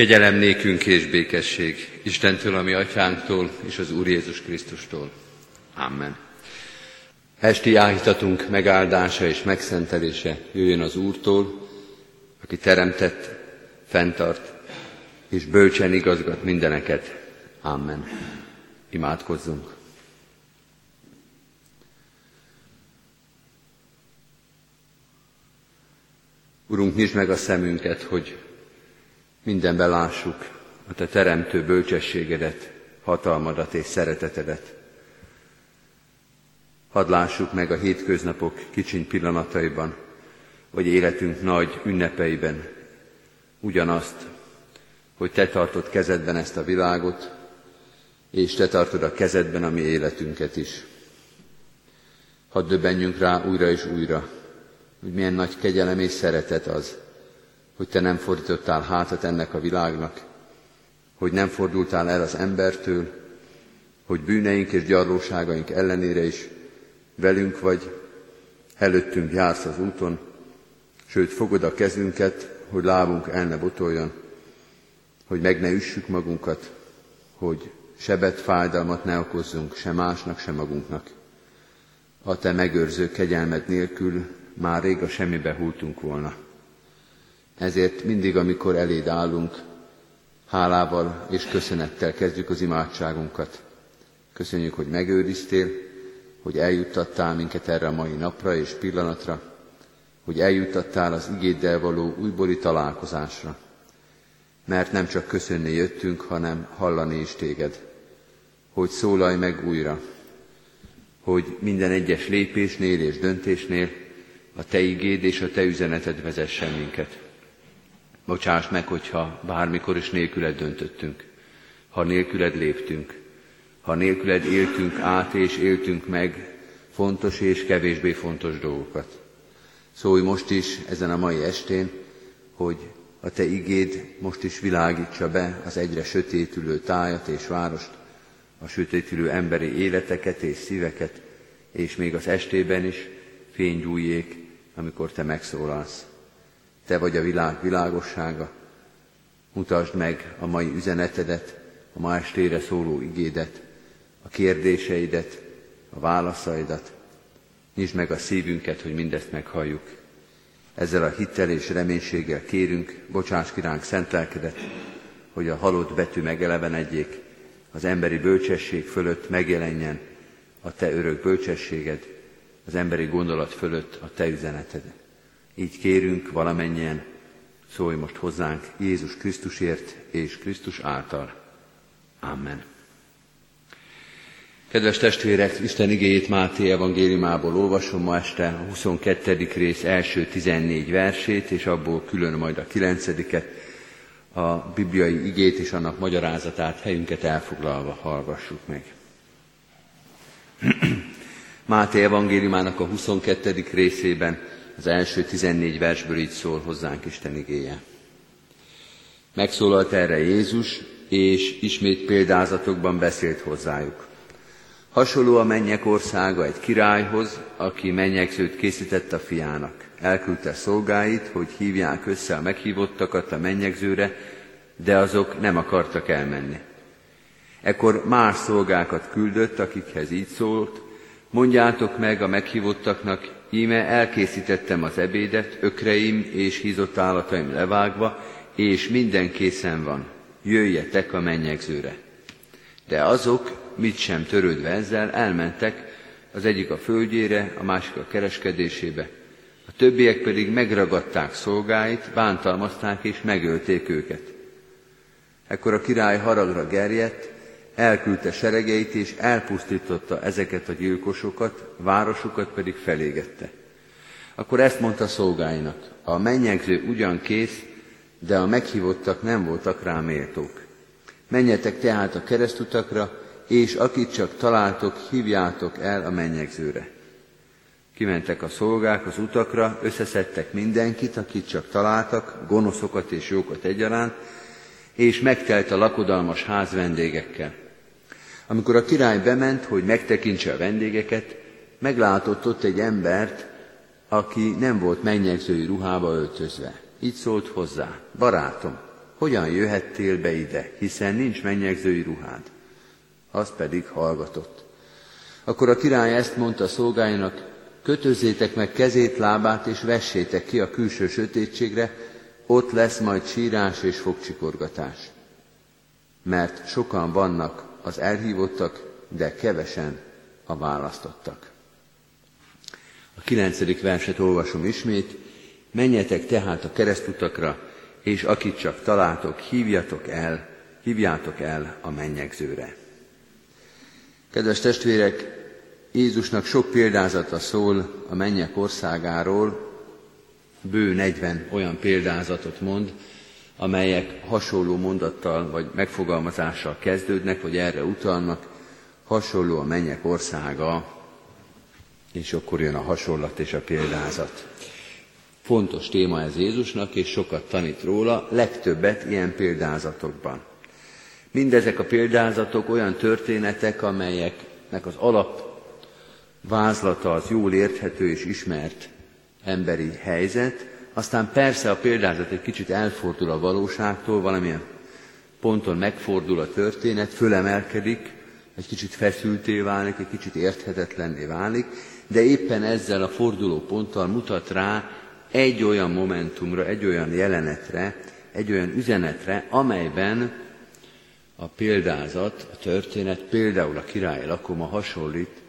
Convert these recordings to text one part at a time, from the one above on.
Kegyelem nékünk és békesség Istentől, ami atyánktól és az Úr Jézus Krisztustól. Amen. Esti áhítatunk megáldása és megszentelése jöjjön az Úrtól, aki teremtett, fenntart és bölcsen igazgat mindeneket. Amen. Imádkozzunk. Urunk, nyisd meg a szemünket, hogy mindenben lássuk a Te teremtő bölcsességedet, hatalmadat és szeretetedet. Hadd lássuk meg a hétköznapok kicsiny pillanataiban, vagy életünk nagy ünnepeiben ugyanazt, hogy Te tartod kezedben ezt a világot, és Te tartod a kezedben a mi életünket is. Hadd döbbenjünk rá újra és újra, hogy milyen nagy kegyelem és szeretet az, hogy te nem fordítottál hátat ennek a világnak, hogy nem fordultál el az embertől, hogy bűneink és gyarlóságaink ellenére is velünk vagy, előttünk jársz az úton, sőt fogod a kezünket, hogy lábunk el ne botoljon, hogy meg ne üssük magunkat, hogy sebet, fájdalmat ne okozzunk se másnak, se magunknak. A te megőrző kegyelmed nélkül már rég a semmibe húltunk volna. Ezért mindig, amikor eléd állunk, hálával és köszönettel kezdjük az imádságunkat. Köszönjük, hogy megőriztél, hogy eljuttattál minket erre a mai napra és pillanatra, hogy eljuttattál az igéddel való újbóli találkozásra. Mert nem csak köszönni jöttünk, hanem hallani is téged. Hogy szólalj meg újra, hogy minden egyes lépésnél és döntésnél a Te igéd és a Te üzeneted vezessen minket. Bocsáss meg, hogyha bármikor is nélküled döntöttünk, ha nélküled léptünk, ha nélküled éltünk át és éltünk meg fontos és kevésbé fontos dolgokat. Szólj most is ezen a mai estén, hogy a Te igéd most is világítsa be az egyre sötétülő tájat és várost, a sötétülő emberi életeket és szíveket, és még az estében is fénygyújjék, amikor Te megszólalsz. Te vagy a világ világossága. Mutasd meg a mai üzenetedet, a ma estére szóló igédet, a kérdéseidet, a válaszaidat. Nyisd meg a szívünket, hogy mindezt meghalljuk. Ezzel a hittel és reménységgel kérünk, bocsáss kiránk szent lelkedet, hogy a halott betű megelevenedjék, az emberi bölcsesség fölött megjelenjen a te örök bölcsességed, az emberi gondolat fölött a te üzeneted. Így kérünk valamennyien, szólj most hozzánk Jézus Krisztusért és Krisztus által. Amen. Kedves testvérek, Isten igéjét Máté evangéliumából olvasom ma este a 22. rész első 14 versét, és abból külön majd a 9 a bibliai igét és annak magyarázatát helyünket elfoglalva hallgassuk meg. Máté evangéliumának a 22. részében az első 14 versből így szól hozzánk Isten igéje. Megszólalt erre Jézus, és ismét példázatokban beszélt hozzájuk. Hasonló a mennyek országa egy királyhoz, aki mennyegzőt készített a fiának. Elküldte szolgáit, hogy hívják össze a meghívottakat a mennyegzőre, de azok nem akartak elmenni. Ekkor más szolgákat küldött, akikhez így szólt, mondjátok meg a meghívottaknak, íme elkészítettem az ebédet, ökreim és hízott állataim levágva, és minden készen van, jöjjetek a mennyegzőre. De azok, mit sem törődve ezzel, elmentek, az egyik a földjére, a másik a kereskedésébe. A többiek pedig megragadták szolgáit, bántalmazták és megölték őket. Ekkor a király haragra gerjedt, elküldte seregeit és elpusztította ezeket a gyilkosokat, városukat pedig felégette. Akkor ezt mondta szolgáinak, a mennyegző ugyan kész, de a meghívottak nem voltak rá méltók. Menjetek tehát a keresztutakra, és akit csak találtok, hívjátok el a mennyegzőre. Kimentek a szolgák az utakra, összeszedtek mindenkit, akit csak találtak, gonoszokat és jókat egyaránt, és megtelt a lakodalmas ház vendégekkel. Amikor a király bement, hogy megtekintse a vendégeket, meglátott ott egy embert, aki nem volt mennyegzői ruhába öltözve. Így szólt hozzá, barátom, hogyan jöhettél be ide, hiszen nincs mennyegzői ruhád? Az pedig hallgatott. Akkor a király ezt mondta szolgáinak, kötözzétek meg kezét, lábát, és vessétek ki a külső sötétségre, ott lesz majd sírás és fogcsikorgatás. Mert sokan vannak az elhívottak, de kevesen a választottak. A kilencedik verset olvasom ismét. Menjetek tehát a keresztutakra, és akit csak találtok, hívjatok el, hívjátok el a mennyegzőre. Kedves testvérek, Jézusnak sok példázata szól a mennyek országáról, bő 40 olyan példázatot mond, amelyek hasonló mondattal vagy megfogalmazással kezdődnek, vagy erre utalnak, hasonló a mennyek országa, és akkor jön a hasonlat és a példázat. Fontos téma ez Jézusnak, és sokat tanít róla, legtöbbet ilyen példázatokban. Mindezek a példázatok olyan történetek, amelyeknek az alap vázlata az jól érthető és ismert emberi helyzet, aztán persze a példázat egy kicsit elfordul a valóságtól, valamilyen ponton megfordul a történet, fölemelkedik, egy kicsit feszülté válik, egy kicsit érthetetlenné válik, de éppen ezzel a forduló ponttal mutat rá egy olyan momentumra, egy olyan jelenetre, egy olyan üzenetre, amelyben a példázat, a történet, például a király lakoma hasonlít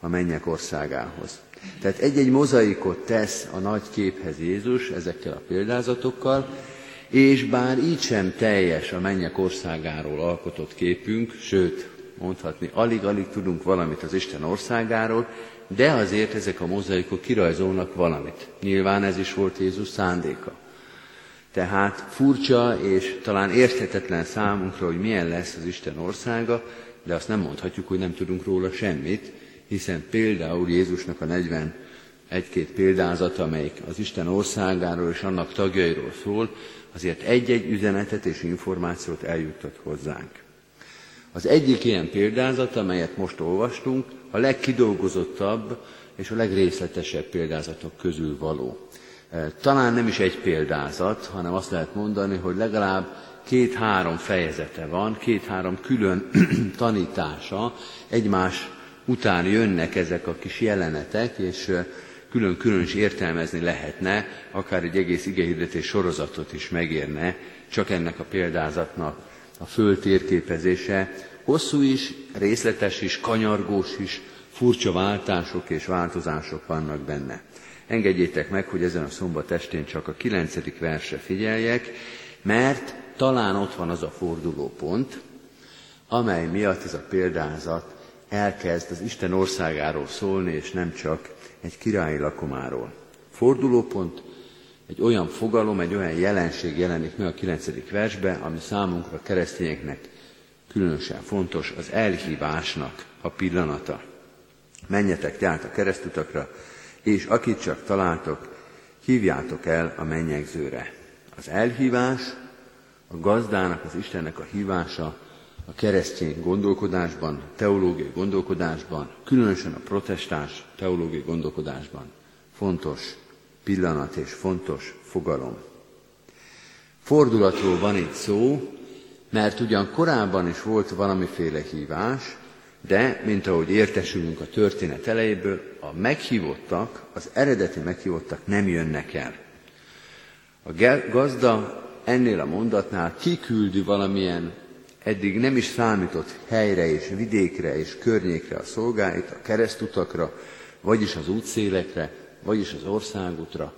a mennyek országához. Tehát egy-egy mozaikot tesz a nagy képhez Jézus ezekkel a példázatokkal, és bár így sem teljes a mennyek országáról alkotott képünk, sőt, mondhatni, alig-alig tudunk valamit az Isten országáról, de azért ezek a mozaikok kirajzolnak valamit. Nyilván ez is volt Jézus szándéka. Tehát furcsa és talán érthetetlen számunkra, hogy milyen lesz az Isten országa, de azt nem mondhatjuk, hogy nem tudunk róla semmit, hiszen például Jézusnak a 40 egy-két példázata, amelyik az Isten országáról és annak tagjairól szól, azért egy-egy üzenetet és információt eljuttat hozzánk. Az egyik ilyen példázat, amelyet most olvastunk, a legkidolgozottabb és a legrészletesebb példázatok közül való. E, talán nem is egy példázat, hanem azt lehet mondani, hogy legalább két-három fejezete van, két-három külön tanítása, egymás után jönnek ezek a kis jelenetek, és külön-külön is értelmezni lehetne, akár egy egész igehirdetés sorozatot is megérne, csak ennek a példázatnak a föld térképezése hosszú is, részletes is, kanyargós is, furcsa váltások és változások vannak benne. Engedjétek meg, hogy ezen a szombat estén csak a kilencedik verse figyeljek, mert talán ott van az a fordulópont, amely miatt ez a példázat elkezd az Isten országáról szólni, és nem csak egy királyi lakomáról. Fordulópont egy olyan fogalom, egy olyan jelenség jelenik meg a 9. versbe, ami számunkra keresztényeknek különösen fontos, az elhívásnak a pillanata. Menjetek tehát a keresztutakra, és akit csak találtok, hívjátok el a mennyegzőre. Az elhívás, a gazdának, az Istennek a hívása a keresztény gondolkodásban, teológiai gondolkodásban, különösen a protestáns teológiai gondolkodásban fontos pillanat és fontos fogalom. Fordulatról van itt szó, mert ugyan korábban is volt valamiféle hívás, de, mint ahogy értesülünk a történet elejéből, a meghívottak, az eredeti meghívottak nem jönnek el. A gazda ennél a mondatnál kiküldi valamilyen eddig nem is számított helyre és vidékre és környékre a szolgáit, a keresztutakra, vagyis az útszélekre, vagyis az országútra,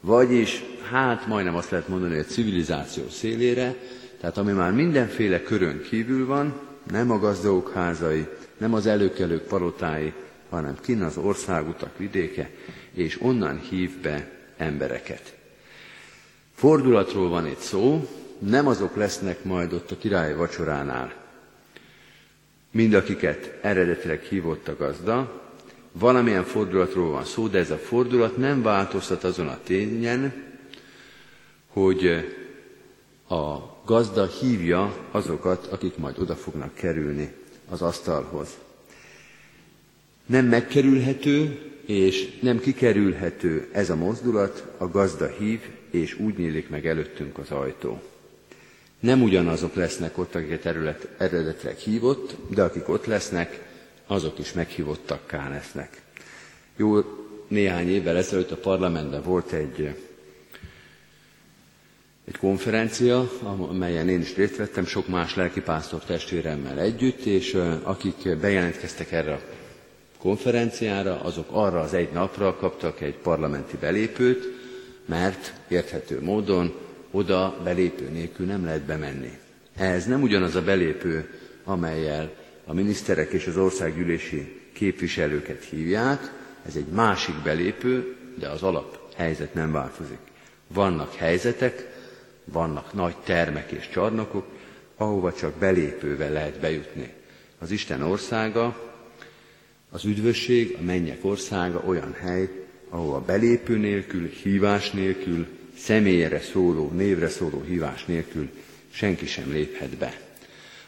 vagyis, hát majdnem azt lehet mondani, hogy a civilizáció szélére, tehát ami már mindenféle körön kívül van, nem a gazdagok házai, nem az előkelők palotái, hanem kin az országutak vidéke, és onnan hív be embereket. Fordulatról van itt szó, nem azok lesznek majd ott a királyi vacsoránál, mind akiket eredetileg hívott a gazda, valamilyen fordulatról van szó, de ez a fordulat nem változtat azon a tényen, hogy a gazda hívja azokat, akik majd oda fognak kerülni az asztalhoz. Nem megkerülhető és nem kikerülhető ez a mozdulat, a gazda hív, és úgy nyílik meg előttünk az ajtó. Nem ugyanazok lesznek ott, akiket terület eredetileg hívott, de akik ott lesznek, azok is meghívottakká lesznek. Jó néhány évvel ezelőtt a parlamentben volt egy, egy konferencia, amelyen én is részt vettem, sok más lelkipásztor testvéremmel együtt, és akik bejelentkeztek erre a konferenciára, azok arra az egy napra kaptak egy parlamenti belépőt, mert érthető módon oda belépő nélkül nem lehet bemenni. Ez nem ugyanaz a belépő, amelyel a miniszterek és az országgyűlési képviselőket hívják, ez egy másik belépő, de az alap helyzet nem változik. Vannak helyzetek, vannak nagy termek és csarnokok, ahova csak belépővel lehet bejutni. Az Isten országa, az üdvösség, a mennyek országa olyan hely, ahova belépő nélkül, hívás nélkül, személyre szóló, névre szóló hívás nélkül senki sem léphet be.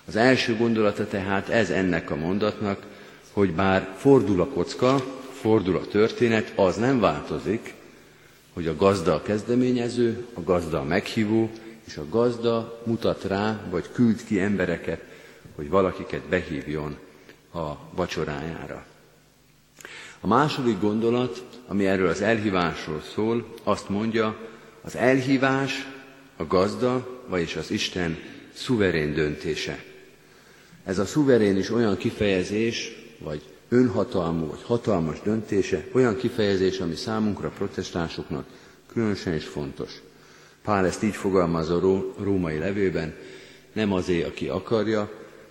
Az első gondolata tehát ez ennek a mondatnak, hogy bár fordul a kocka, fordul a történet, az nem változik, hogy a gazda a kezdeményező, a gazda a meghívó, és a gazda mutat rá, vagy küld ki embereket, hogy valakiket behívjon a vacsorájára. A második gondolat, ami erről az elhívásról szól, azt mondja, az elhívás a gazda, vagyis az Isten szuverén döntése. Ez a szuverén is olyan kifejezés, vagy önhatalmú, vagy hatalmas döntése, olyan kifejezés, ami számunkra, protestánsoknak különösen is fontos. Pál ezt így fogalmazza a római levőben, nem azé, aki akarja,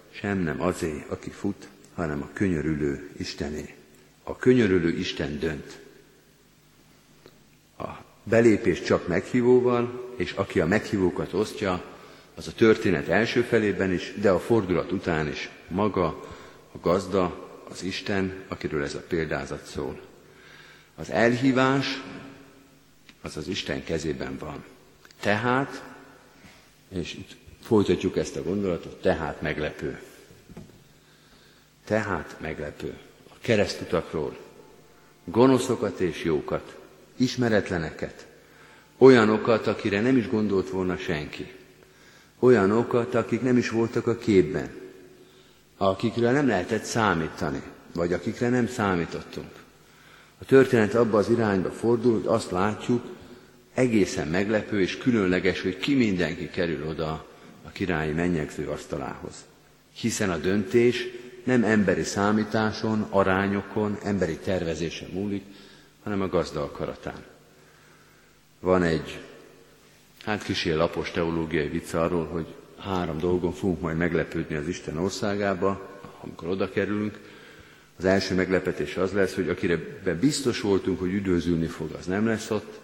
sem nem azé, aki fut, hanem a könyörülő Istené. A könyörülő Isten dönt. Belépés csak meghívóval, és aki a meghívókat osztja, az a történet első felében is, de a fordulat után is maga, a gazda, az Isten, akiről ez a példázat szól. Az elhívás az az Isten kezében van. Tehát, és itt folytatjuk ezt a gondolatot, tehát meglepő. Tehát meglepő. A keresztutakról gonoszokat és jókat, ismeretleneket, olyanokat, akire nem is gondolt volna senki, olyanokat, akik nem is voltak a képben, akikre nem lehetett számítani, vagy akikre nem számítottunk. A történet abba az irányba fordul, hogy azt látjuk, egészen meglepő és különleges, hogy ki mindenki kerül oda a királyi mennyegző asztalához. Hiszen a döntés nem emberi számításon, arányokon, emberi tervezésen múlik, hanem a gazda akaratán. Van egy, hát kisé lapos teológiai vicc arról, hogy három dolgon fogunk majd meglepődni az Isten országába, amikor oda kerülünk. Az első meglepetés az lesz, hogy akire biztos voltunk, hogy üdvözülni fog, az nem lesz ott.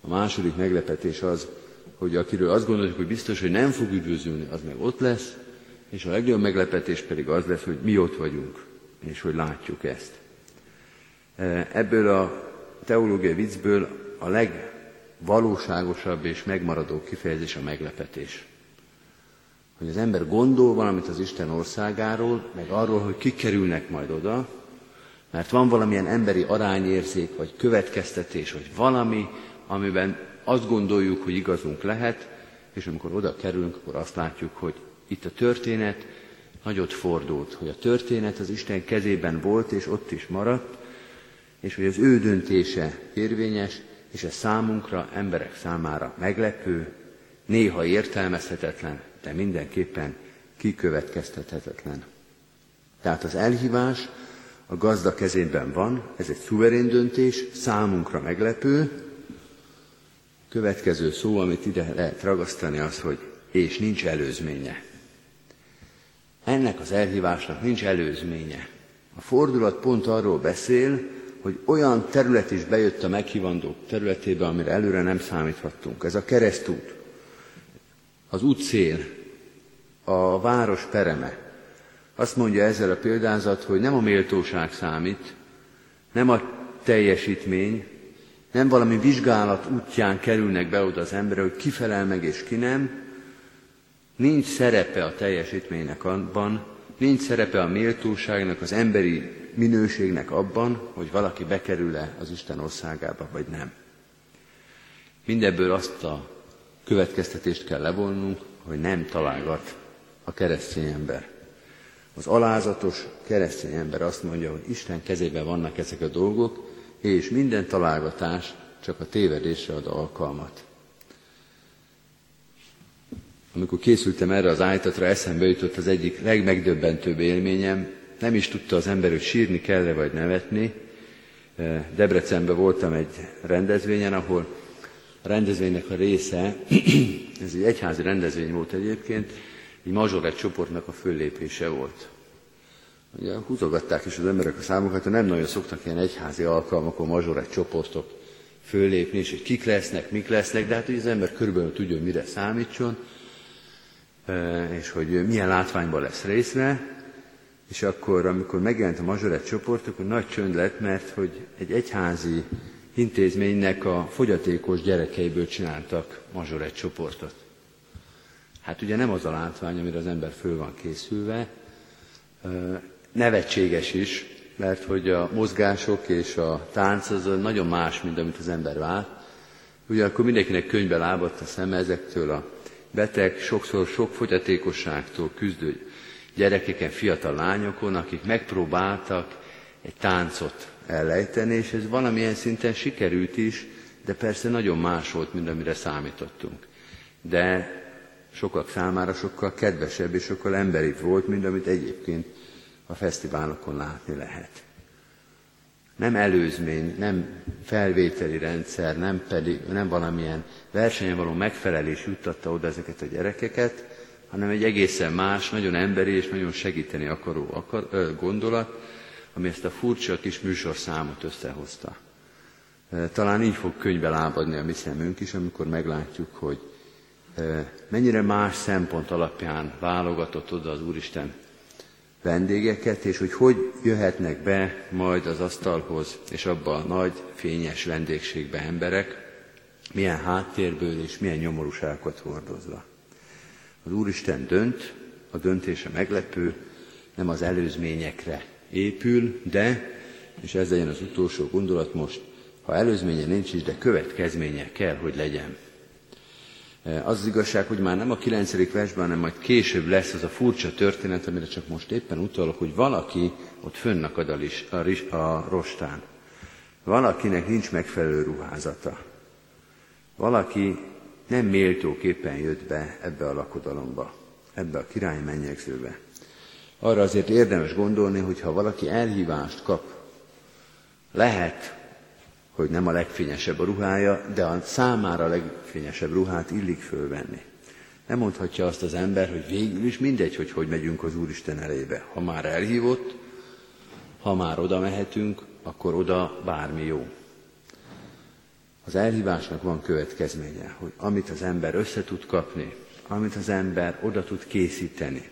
A második meglepetés az, hogy akiről azt gondoljuk, hogy biztos, hogy nem fog üdvözülni, az meg ott lesz, és a legnagyobb meglepetés pedig az lesz, hogy mi ott vagyunk, és hogy látjuk ezt. Ebből a teológiai viccből a legvalóságosabb és megmaradó kifejezés a meglepetés. Hogy az ember gondol valamit az Isten országáról, meg arról, hogy kik kerülnek majd oda, mert van valamilyen emberi arányérzék, vagy következtetés, vagy valami, amiben azt gondoljuk, hogy igazunk lehet, és amikor oda kerülünk, akkor azt látjuk, hogy itt a történet nagyot fordult, hogy a történet az Isten kezében volt, és ott is maradt, és hogy az ő döntése érvényes, és ez számunkra, emberek számára meglepő, néha értelmezhetetlen, de mindenképpen kikövetkeztethetetlen. Tehát az elhívás a gazda kezében van, ez egy szuverén döntés, számunkra meglepő. Következő szó, amit ide lehet ragasztani, az, hogy és nincs előzménye. Ennek az elhívásnak nincs előzménye. A fordulat pont arról beszél, hogy olyan terület is bejött a meghívandók területébe, amire előre nem számíthattunk. Ez a keresztút az útszél, a város pereme. Azt mondja ezzel a példázat, hogy nem a méltóság számít, nem a teljesítmény, nem valami vizsgálat útján kerülnek be oda az emberek, hogy ki felel meg és ki nem. Nincs szerepe a teljesítménynek abban, nincs szerepe a méltóságnak, az emberi minőségnek abban, hogy valaki bekerül-e az Isten országába, vagy nem. Mindebből azt a következtetést kell levonnunk, hogy nem találgat a keresztény ember. Az alázatos keresztény ember azt mondja, hogy Isten kezében vannak ezek a dolgok, és minden találgatás csak a tévedésre ad alkalmat. Amikor készültem erre az állítatra, eszembe jutott az egyik legmegdöbbentőbb élményem. Nem is tudta az ember, hogy sírni kell-e vagy nevetni. Debrecenben voltam egy rendezvényen, ahol a rendezvénynek a része, ez egy egyházi rendezvény volt egyébként, egy mazsorett csoportnak a föllépése volt. Ugye húzogatták is az emberek a számokat, hogy nem nagyon szoktak ilyen egyházi alkalmakon mazsorett csoportok föllépni, és hogy kik lesznek, mik lesznek, de hát hogy az ember körülbelül tudja, mire számítson, és hogy milyen látványban lesz részve, és akkor, amikor megjelent a mazsorett csoport, akkor nagy csönd lett, mert hogy egy egyházi intézménynek a fogyatékos gyerekeiből csináltak mazsorett csoportot. Hát ugye nem az a látvány, amire az ember föl van készülve, nevetséges is, mert hogy a mozgások és a tánc az nagyon más, mint amit az ember vált. Ugyanakkor mindenkinek könyvbe lábadt a szeme ezektől a beteg, sokszor sok fogyatékosságtól küzdő gyerekeken, fiatal lányokon, akik megpróbáltak egy táncot ellejteni, és ez valamilyen szinten sikerült is, de persze nagyon más volt, mint amire számítottunk. De sokak számára sokkal kedvesebb és sokkal emberibb volt, mint amit egyébként a fesztiválokon látni lehet. Nem előzmény, nem felvételi rendszer, nem pedig nem valamilyen versenyen való megfelelés juttatta oda ezeket a gyerekeket, hanem egy egészen más, nagyon emberi és nagyon segíteni akaró akar, ö, gondolat, ami ezt a furcsa kis műsorszámot összehozta. Talán így fog könyvbe lábadni a mi szemünk is, amikor meglátjuk, hogy mennyire más szempont alapján válogatott oda az Úristen vendégeket, és hogy hogy jöhetnek be majd az asztalhoz, és abba a nagy, fényes vendégségbe emberek, milyen háttérből és milyen nyomorúságot hordozva. Az Úristen dönt, a döntése meglepő, nem az előzményekre épül, de, és ez legyen az utolsó gondolat most, ha előzménye nincs is, de következménye kell, hogy legyen. Eh, az az igazság, hogy már nem a kilencedik versben, hanem majd később lesz az a furcsa történet, amire csak most éppen utalok, hogy valaki ott fönnakad a, lis, a, ris, a rostán. Valakinek nincs megfelelő ruházata. Valaki nem méltóképpen jött be ebbe a lakodalomba, ebbe a király mennyegzőbe. Arra azért érdemes gondolni, hogy ha valaki elhívást kap, lehet, hogy nem a legfényesebb a ruhája, de a számára a legfényesebb ruhát illik fölvenni. Nem mondhatja azt az ember, hogy végül is mindegy, hogy hogy megyünk az Úristen elébe. Ha már elhívott, ha már oda mehetünk, akkor oda bármi jó. Az elhívásnak van következménye, hogy amit az ember össze tud kapni, amit az ember oda tud készíteni,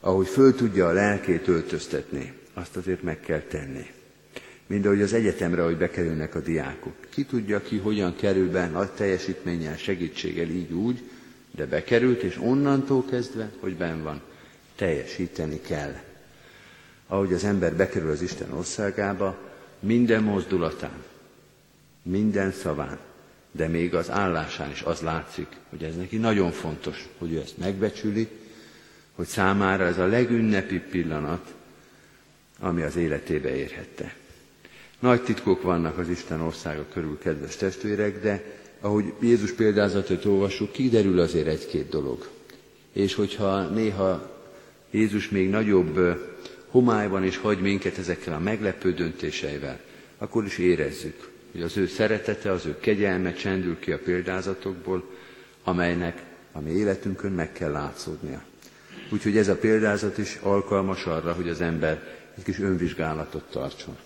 ahogy föl tudja a lelkét öltöztetni, azt azért meg kell tenni. Mind ahogy az egyetemre, hogy bekerülnek a diákok. Ki tudja ki, hogyan kerül be nagy teljesítménnyel, segítséggel, így úgy, de bekerült, és onnantól kezdve, hogy ben van, teljesíteni kell. Ahogy az ember bekerül az Isten országába, minden mozdulatán, minden szaván, de még az állásán is az látszik, hogy ez neki nagyon fontos, hogy ő ezt megbecsüli, hogy számára ez a legünnepi pillanat, ami az életébe érhette. Nagy titkok vannak az Isten országa körül, kedves testvérek, de ahogy Jézus példázatot olvassuk, kiderül azért egy-két dolog. És hogyha néha Jézus még nagyobb homályban is hagy minket ezekkel a meglepő döntéseivel, akkor is érezzük, hogy az ő szeretete, az ő kegyelme csendül ki a példázatokból, amelynek a mi életünkön meg kell látszódnia. Úgyhogy ez a példázat is alkalmas arra, hogy az ember egy kis önvizsgálatot tartson.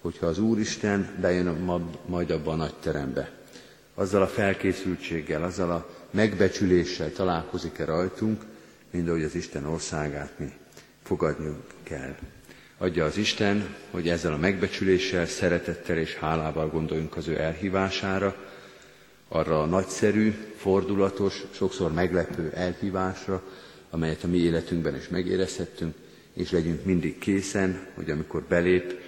Hogyha az Úristen bejön majd abba a nagy terembe, azzal a felkészültséggel, azzal a megbecsüléssel találkozik-e rajtunk, mint ahogy az Isten országát mi fogadnunk kell. Adja az Isten, hogy ezzel a megbecsüléssel, szeretettel és hálával gondoljunk az ő elhívására, arra a nagyszerű, fordulatos, sokszor meglepő elhívásra, amelyet a mi életünkben is megérezhettünk, és legyünk mindig készen, hogy amikor belép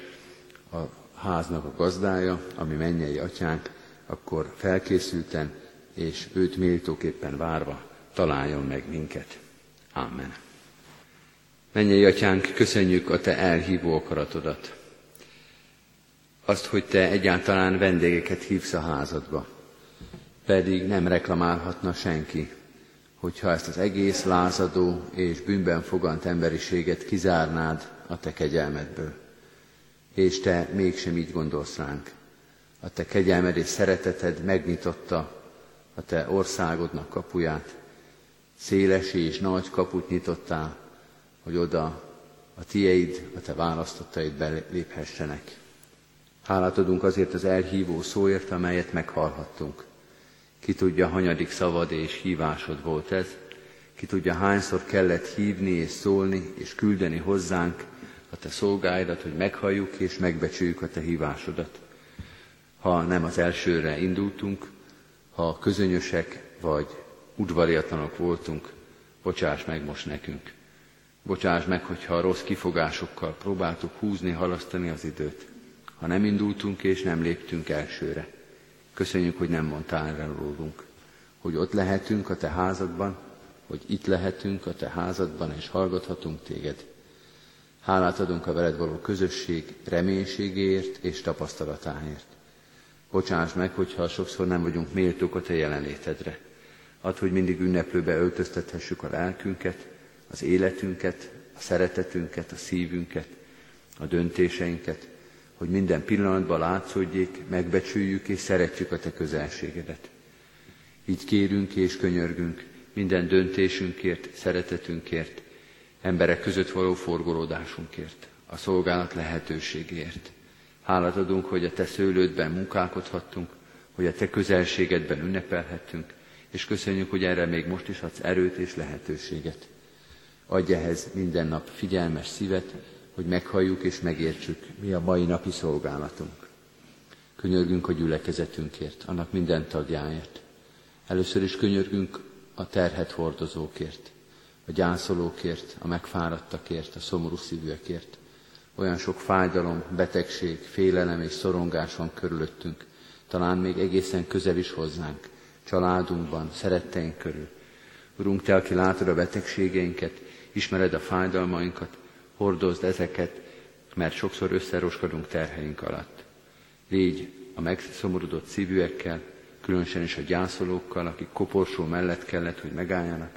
a háznak a gazdája, ami mennyei atyánk, akkor felkészülten és őt méltóképpen várva találjon meg minket. Amen. Mennyei atyánk, köszönjük a te elhívó akaratodat. Azt, hogy te egyáltalán vendégeket hívsz a házadba. Pedig nem reklamálhatna senki, hogyha ezt az egész lázadó és bűnben fogant emberiséget kizárnád a te kegyelmedből. És te mégsem így gondolsz ránk. A te kegyelmed és szereteted megnyitotta a te országodnak kapuját, széles és nagy kaput nyitottál, hogy oda a tieid, a te választottaid beléphessenek. Hálát adunk azért az elhívó szóért, amelyet meghallhattunk. Ki tudja, hanyadik szavad és hívásod volt ez, ki tudja, hányszor kellett hívni és szólni és küldeni hozzánk a te szolgáidat, hogy meghalljuk és megbecsüljük a te hívásodat. Ha nem az elsőre indultunk, ha közönösek vagy udvariatlanok voltunk, bocsáss meg most nekünk. Bocsáss meg, hogyha a rossz kifogásokkal próbáltuk húzni, halasztani az időt. Ha nem indultunk és nem léptünk elsőre. Köszönjük, hogy nem mondtál erre rólunk. Hogy ott lehetünk a te házadban, hogy itt lehetünk a te házadban, és hallgathatunk téged. Hálát adunk a veled való közösség reménységéért és tapasztalatáért. Bocsáss meg, hogyha sokszor nem vagyunk méltók a te jelenlétedre. Add, hogy mindig ünneplőbe öltöztethessük a lelkünket, az életünket, a szeretetünket, a szívünket, a döntéseinket, hogy minden pillanatban látszódjék, megbecsüljük és szeretjük a Te közelségedet. Így kérünk és könyörgünk minden döntésünkért, szeretetünkért, emberek között való forgolódásunkért, a szolgálat lehetőségért. Hálát adunk, hogy a Te szőlődben munkálkodhattunk, hogy a Te közelségedben ünnepelhettünk, és köszönjük, hogy erre még most is adsz erőt és lehetőséget. Adj ehhez minden nap figyelmes szívet, hogy meghalljuk és megértsük, mi a mai napi szolgálatunk. Könyörgünk a gyülekezetünkért, annak minden tagjáért. Először is könyörgünk a terhet hordozókért, a gyászolókért, a megfáradtakért, a szomorú szívűekért. Olyan sok fájdalom, betegség, félelem és szorongás van körülöttünk, talán még egészen közel is hozzánk, családunkban, szeretteink körül. Urunk, Te, aki látod a betegségeinket, ismered a fájdalmainkat, hordozd ezeket, mert sokszor összeroskadunk terheink alatt. Légy a megszomorodott szívűekkel, különösen is a gyászolókkal, akik koporsó mellett kellett, hogy megálljanak,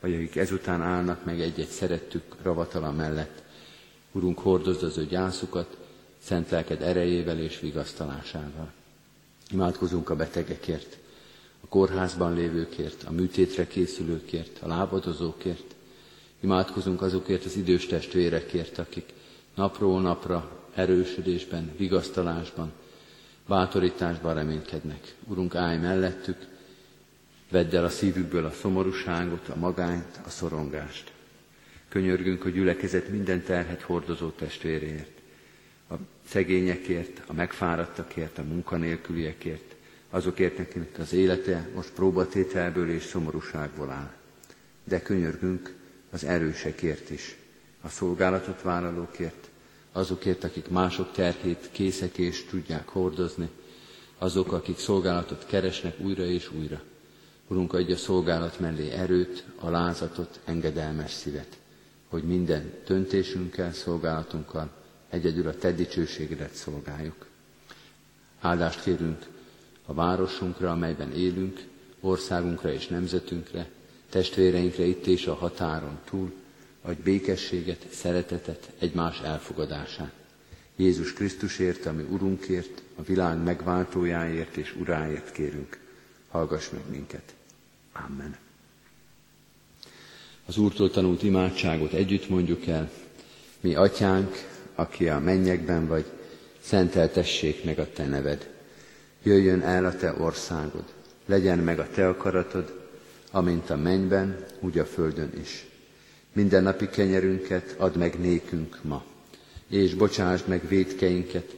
vagy akik ezután állnak meg egy-egy szerettük ravatala mellett. Urunk, hordozd az ő gyászukat, szent lelked erejével és vigasztalásával. Imádkozunk a betegekért, a kórházban lévőkért, a műtétre készülőkért, a lábadozókért, Imádkozunk azokért az idős testvérekért, akik napról napra erősödésben, vigasztalásban, bátorításban reménykednek. Urunk, állj mellettük, vedd el a szívükből a szomorúságot, a magányt, a szorongást. Könyörgünk a gyülekezet minden terhet hordozó testvéréért, a szegényekért, a megfáradtakért, a munkanélküliekért, azokért, akinek az élete most próbatételből és szomorúságból áll. De könyörgünk az erősekért is, a szolgálatot vállalókért, azokért, akik mások terhét készek és tudják hordozni, azok, akik szolgálatot keresnek újra és újra. Urunk, adja a szolgálat mellé erőt, a lázatot, engedelmes szívet, hogy minden döntésünkkel, szolgálatunkkal egyedül a Te dicsőségedet szolgáljuk. Áldást kérünk a városunkra, amelyben élünk, országunkra és nemzetünkre, testvéreinkre itt és a határon túl, adj békességet, szeretetet, egymás elfogadását. Jézus Krisztusért, ami Urunkért, a világ megváltójáért és Uráért kérünk. Hallgass meg minket. Amen. Az Úrtól tanult imádságot együtt mondjuk el. Mi atyánk, aki a mennyekben vagy, szenteltessék meg a te neved. Jöjjön el a te országod, legyen meg a te akaratod, amint a mennyben, úgy a földön is. Minden napi kenyerünket add meg nékünk ma, és bocsásd meg védkeinket,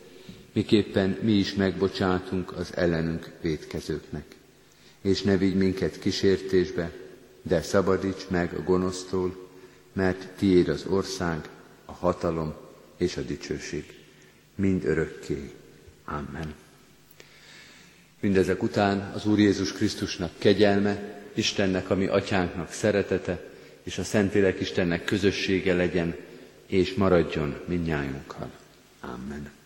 miképpen mi is megbocsátunk az ellenünk védkezőknek. És ne vigy minket kísértésbe, de szabadíts meg a gonosztól, mert tiéd az ország, a hatalom és a dicsőség. Mind örökké. Amen. Mindezek után az Úr Jézus Krisztusnak kegyelme, Istennek, ami atyánknak szeretete, és a Szentlélek Istennek közössége legyen, és maradjon mindnyájunkkal. Amen.